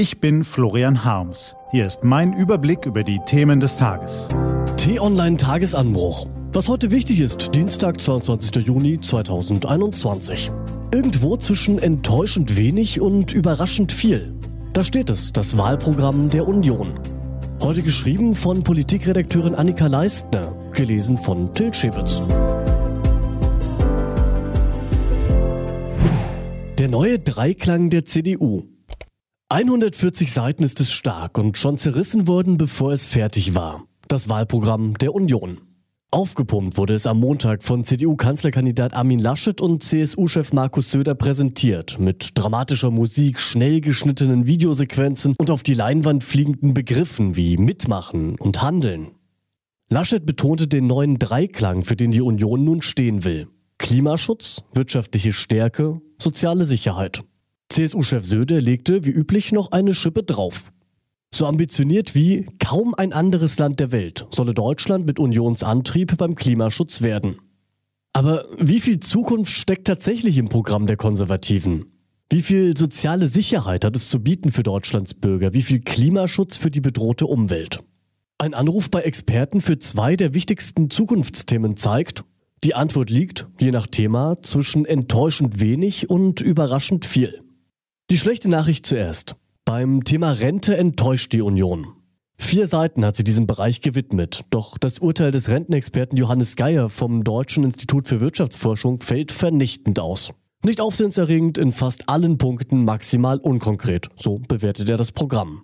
Ich bin Florian Harms. Hier ist mein Überblick über die Themen des Tages. T-Online Tagesanbruch. Was heute wichtig ist, Dienstag, 22. Juni 2021. Irgendwo zwischen enttäuschend wenig und überraschend viel. Da steht es, das Wahlprogramm der Union. Heute geschrieben von Politikredakteurin Annika Leistner, gelesen von Till Schäbitz. Der neue Dreiklang der CDU. 140 Seiten ist es stark und schon zerrissen worden, bevor es fertig war. Das Wahlprogramm der Union. Aufgepumpt wurde es am Montag von CDU-Kanzlerkandidat Armin Laschet und CSU-Chef Markus Söder präsentiert, mit dramatischer Musik, schnell geschnittenen Videosequenzen und auf die Leinwand fliegenden Begriffen wie mitmachen und handeln. Laschet betonte den neuen Dreiklang, für den die Union nun stehen will. Klimaschutz, wirtschaftliche Stärke, soziale Sicherheit. CSU-Chef Söder legte wie üblich noch eine Schippe drauf. So ambitioniert wie kaum ein anderes Land der Welt solle Deutschland mit Unionsantrieb beim Klimaschutz werden. Aber wie viel Zukunft steckt tatsächlich im Programm der Konservativen? Wie viel soziale Sicherheit hat es zu bieten für Deutschlands Bürger? Wie viel Klimaschutz für die bedrohte Umwelt? Ein Anruf bei Experten für zwei der wichtigsten Zukunftsthemen zeigt, die Antwort liegt, je nach Thema, zwischen enttäuschend wenig und überraschend viel. Die schlechte Nachricht zuerst. Beim Thema Rente enttäuscht die Union. Vier Seiten hat sie diesem Bereich gewidmet, doch das Urteil des Rentenexperten Johannes Geier vom Deutschen Institut für Wirtschaftsforschung fällt vernichtend aus. Nicht aufsehenserregend, in fast allen Punkten maximal unkonkret, so bewertet er das Programm.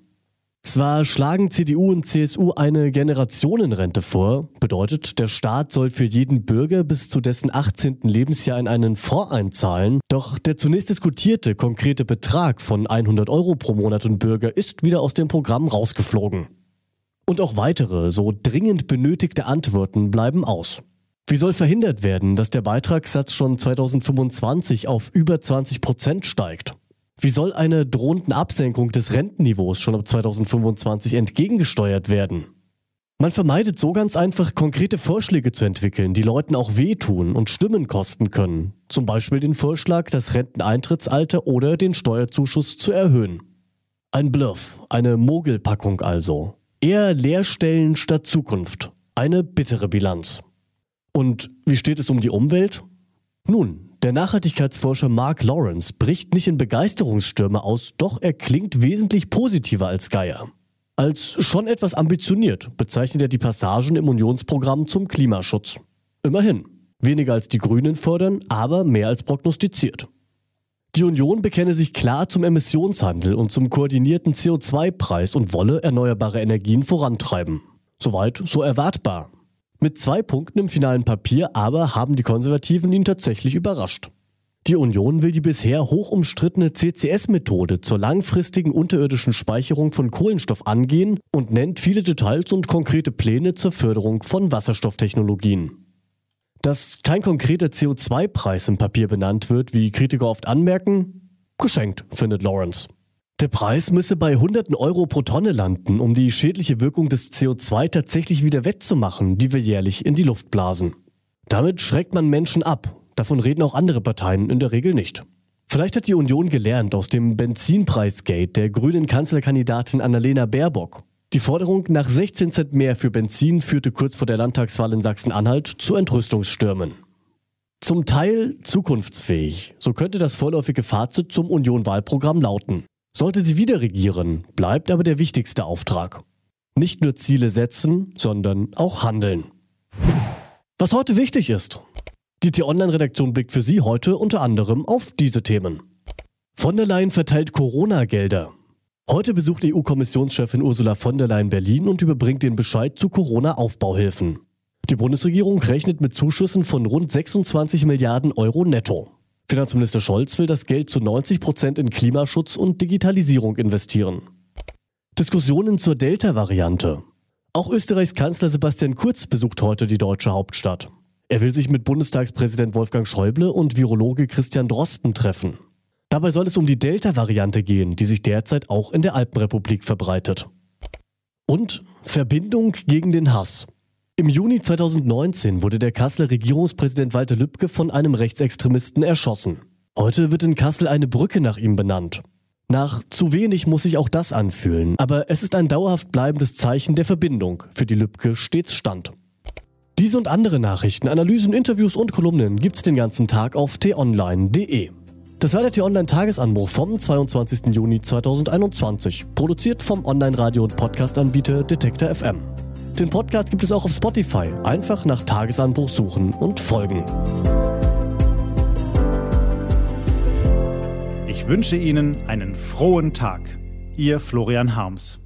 Zwar schlagen CDU und CSU eine Generationenrente vor, bedeutet, der Staat soll für jeden Bürger bis zu dessen 18. Lebensjahr in einen Fonds einzahlen, doch der zunächst diskutierte konkrete Betrag von 100 Euro pro Monat und Bürger ist wieder aus dem Programm rausgeflogen. Und auch weitere, so dringend benötigte Antworten bleiben aus. Wie soll verhindert werden, dass der Beitragssatz schon 2025 auf über 20 Prozent steigt? Wie soll einer drohenden Absenkung des Rentenniveaus schon ab 2025 entgegengesteuert werden? Man vermeidet so ganz einfach konkrete Vorschläge zu entwickeln, die Leuten auch wehtun und Stimmen kosten können. Zum Beispiel den Vorschlag, das Renteneintrittsalter oder den Steuerzuschuss zu erhöhen. Ein Bluff, eine Mogelpackung also. Eher Leerstellen statt Zukunft. Eine bittere Bilanz. Und wie steht es um die Umwelt? Nun, der Nachhaltigkeitsforscher Mark Lawrence bricht nicht in Begeisterungsstürme aus, doch er klingt wesentlich positiver als Geier. Als schon etwas ambitioniert bezeichnet er die Passagen im Unionsprogramm zum Klimaschutz. Immerhin, weniger als die Grünen fordern, aber mehr als prognostiziert. Die Union bekenne sich klar zum Emissionshandel und zum koordinierten CO2-Preis und wolle erneuerbare Energien vorantreiben. Soweit so erwartbar. Mit zwei Punkten im finalen Papier aber haben die Konservativen ihn tatsächlich überrascht. Die Union will die bisher hoch umstrittene CCS-Methode zur langfristigen unterirdischen Speicherung von Kohlenstoff angehen und nennt viele Details und konkrete Pläne zur Förderung von Wasserstofftechnologien. Dass kein konkreter CO2-Preis im Papier benannt wird, wie Kritiker oft anmerken, geschenkt, findet Lawrence. Der Preis müsse bei hunderten Euro pro Tonne landen, um die schädliche Wirkung des CO2 tatsächlich wieder wettzumachen, die wir jährlich in die Luft blasen. Damit schreckt man Menschen ab. Davon reden auch andere Parteien in der Regel nicht. Vielleicht hat die Union gelernt aus dem Benzinpreisgate der grünen Kanzlerkandidatin Annalena Baerbock. Die Forderung nach 16 Cent mehr für Benzin führte kurz vor der Landtagswahl in Sachsen-Anhalt zu Entrüstungsstürmen. Zum Teil zukunftsfähig. So könnte das vorläufige Fazit zum Union-Wahlprogramm lauten. Sollte sie wieder regieren, bleibt aber der wichtigste Auftrag. Nicht nur Ziele setzen, sondern auch handeln. Was heute wichtig ist. Die T-Online-Redaktion blickt für Sie heute unter anderem auf diese Themen. Von der Leyen verteilt Corona-Gelder. Heute besucht EU-Kommissionschefin Ursula von der Leyen Berlin und überbringt den Bescheid zu Corona-Aufbauhilfen. Die Bundesregierung rechnet mit Zuschüssen von rund 26 Milliarden Euro netto. Finanzminister Scholz will das Geld zu 90 Prozent in Klimaschutz und Digitalisierung investieren. Diskussionen zur Delta-Variante. Auch Österreichs Kanzler Sebastian Kurz besucht heute die deutsche Hauptstadt. Er will sich mit Bundestagspräsident Wolfgang Schäuble und Virologe Christian Drosten treffen. Dabei soll es um die Delta-Variante gehen, die sich derzeit auch in der Alpenrepublik verbreitet. Und Verbindung gegen den Hass. Im Juni 2019 wurde der Kasseler Regierungspräsident Walter Lübcke von einem Rechtsextremisten erschossen. Heute wird in Kassel eine Brücke nach ihm benannt. Nach zu wenig muss sich auch das anfühlen, aber es ist ein dauerhaft bleibendes Zeichen der Verbindung, für die Lübcke stets stand. Diese und andere Nachrichten, Analysen, Interviews und Kolumnen gibt's den ganzen Tag auf t-online.de. Das war der T-Online-Tagesanbruch vom 22. Juni 2021, produziert vom Online-Radio- und Podcast-Anbieter Detektor FM. Den Podcast gibt es auch auf Spotify. Einfach nach Tagesanbruch suchen und folgen. Ich wünsche Ihnen einen frohen Tag. Ihr Florian Harms.